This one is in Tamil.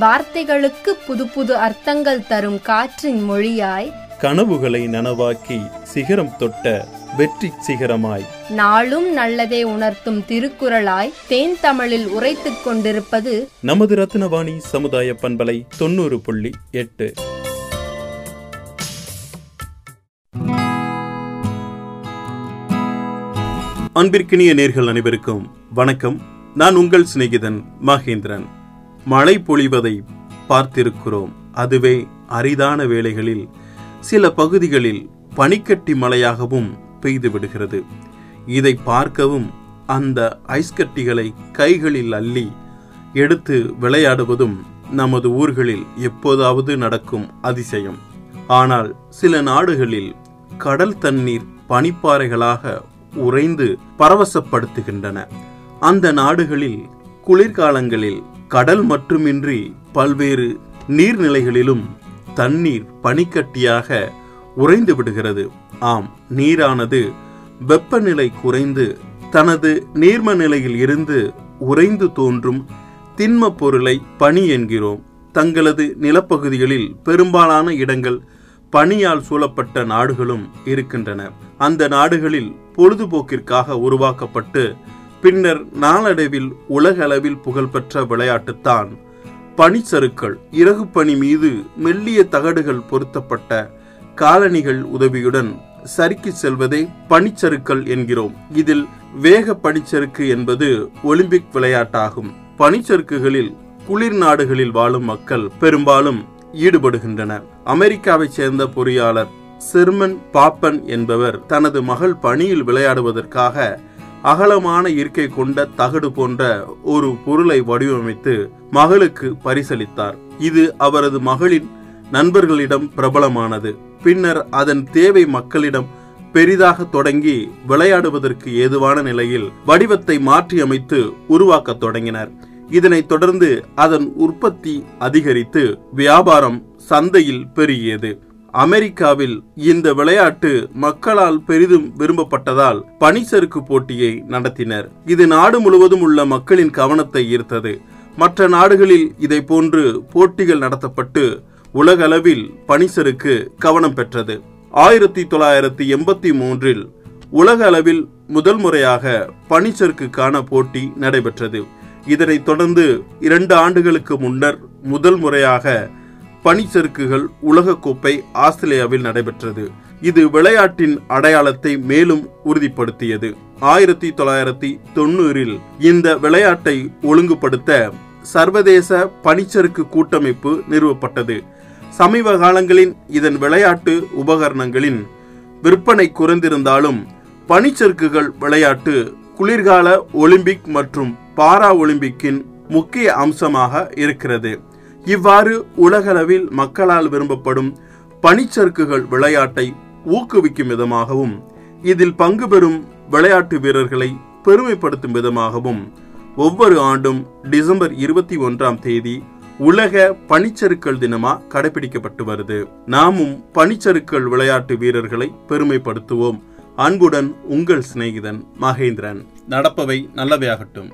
வார்த்தைகளுக்கு புது புது அர்த்தங்கள் தரும் காற்றின் மொழியாய் கனவுகளை நனவாக்கி சிகரம் தொட்ட வெற்றி சிகரமாய். நாளும் நல்லதே உணர்த்தும் திருக்குறளாய் தேன் தமிழில் உரைத்துக் கொண்டிருப்பது நமது ரத்னவாணி சமுதாய பண்பலை தொண்ணூறு புள்ளி எட்டு. அன்பிற்கினிய நேர்கள் அனைவருக்கும் வணக்கம். நான் உங்கள் சிநேகிதன் மகேந்திரன். மழை பொழிவதை பார்த்திருக்கிறோம். அதுவே அரிதான வேளைகளில் சில பகுதிகளில் பனிக்கட்டி மழையாகவும் பெய்து விடுகிறது. இதை பார்க்கவும் அந்த ஐஸ்கட்டிகளை கைகளில் அள்ளி எடுத்து விளையாடுவதும் நமது ஊர்களில் எப்போதாவது நடக்கும் அதிசயம். ஆனால் சில நாடுகளில் கடல் தண்ணீர் பனிப்பாறைகளாக உறைந்து பரவசப்படுத்துகின்றன. அந்த நாடுகளில் குளிர்காலங்களில் கடல் மட்டுமின்றி பல்வேறு நீர்நிலைகளிலும் தண்ணீர் பனிக்கட்டியாக உறைந்து விடுகிறது. ஆம் நீரானது வெப்பநிலை குறைந்து தனது நீர்ம நிலையில் இருந்து உறைந்து தோன்றும் திண்ம பொருளை பனி என்கிறோம். தங்களது நிலப்பகுதிகளில் பெரும்பாலான இடங்கள் பனியால் சூழப்பட்ட நாடுகளும் இருக்கின்றன. அந்த நாடுகளில் பொழுதுபோக்கிற்காக உருவாக்கப்பட்டு பின்னர் நாளடைவில் உலகளவில் புகழ்பெற்ற விளையாட்டுத்தான் பனிச்சறுக்கள் இறகு பனி மீது மெல்லிய தகடுகள் பொருத்தப்பட்ட காலணிகள் உதவியுடன் சறுக்கி செல்வதே பனிச்சறுக்கள் என்கிறோம். இதில் வேக பனிச்சறுக்கு என்பது ஒலிம்பிக் விளையாட்டாகும். பனிச்சறுக்குகளில் குளிர் நாடுகளில் வாழும் மக்கள் பெரும்பாலும் ஈடுபடுகின்றனர் அமெரிக்காவைச் சேர்ந்த பொறியாளர் செர்மன் பாப்பன் என்பவர் தனது மகள் பணியில் விளையாடுவதற்காக அகலமான இருக்கை கொண்ட தகடு போன்ற ஒரு பொருளை வடிவமைத்து மகளுக்கு பரிசளித்தார். இது அவரது மகளின் நண்பர்களிடம் பிரபலமானது. பின்னர் அதன் தேவை மக்களிடம் பெரிதாக தொடங்கி விளையாடுவதற்கு ஏதுவான நிலையில் வடிவத்தை மாற்றியமைத்து உருவாக்கத் தொடங்கினர். இதனைத் தொடர்ந்து அதன் உற்பத்தி அதிகரித்து வியாபாரம் சந்தையில் பெருகியது. அமெரிக்காவில் இந்த விளையாட்டு மக்களால் பெரிதும் விரும்பப்பட்டதால் பனிச்சறுக்கு போட்டியை நடத்தினர். இது நாடு முழுவதும் உள்ள மக்களின் கவனத்தை ஈர்த்தது. மற்ற நாடுகளில் இதை போன்று போட்டிகள் நடத்தப்பட்டு உலகளவில் பனிச்சறுக்கு கவனம் பெற்றது. ஆயிரத்தி தொள்ளாயிரத்தி எண்பத்தி மூன்றில் உலக அளவில் முதல் முறையாக பனிச்சறுக்குக்கான போட்டி நடைபெற்றது. இதனைத் தொடர்ந்து இரண்டு ஆண்டுகளுக்கு முன்னர் முதல் முறையாக பனிச்சறுக்குகள் உலகக்கோப்பை ஆஸ்திரேலியாவில் நடைபெற்றது. இது விளையாட்டின் அடையாளத்தை மேலும் உறுதிப்படுத்தியது. ஆயிரத்தி தொள்ளாயிரத்தி தொண்ணூறில் இந்த விளையாட்டை ஒழுங்குபடுத்த சர்வதேச பனிச்சறுக்கு கூட்டமைப்பு நிறுவப்பட்டது. சமீப காலங்களில் இதன் விளையாட்டு உபகரணங்களின் விற்பனை குறைந்திருந்தாலும் பனிச்சறுக்குகள் விளையாட்டு குளிர்கால ஒலிம்பிக் மற்றும் பாரா ஒலிம்பிக்கின் முக்கிய அம்சமாக இருக்கிறது. இவ்வாறு உலகளவில் மக்களால் விரும்பப்படும் பனிச்சறுக்குகள் விளையாட்டை ஊக்குவிக்கும் விதமாகவும் இதில் பங்கு பெறும் விளையாட்டு வீரர்களை பெருமைப்படுத்தும் விதமாகவும் ஒவ்வொரு ஆண்டும் டிசம்பர் இருபத்தி ஒன்றாம் தேதி உலக பனிச்சறுக்கல் தினமா கடைபிடிக்கப்பட்டு வருது. நாமும் பனிச்சறுக்கல் விளையாட்டு வீரர்களை பெருமைப்படுத்துவோம். அன்புடன் உங்கள் சிநேகிதன் மகேந்திரன். நடப்பவை நல்லவையாகட்டும்.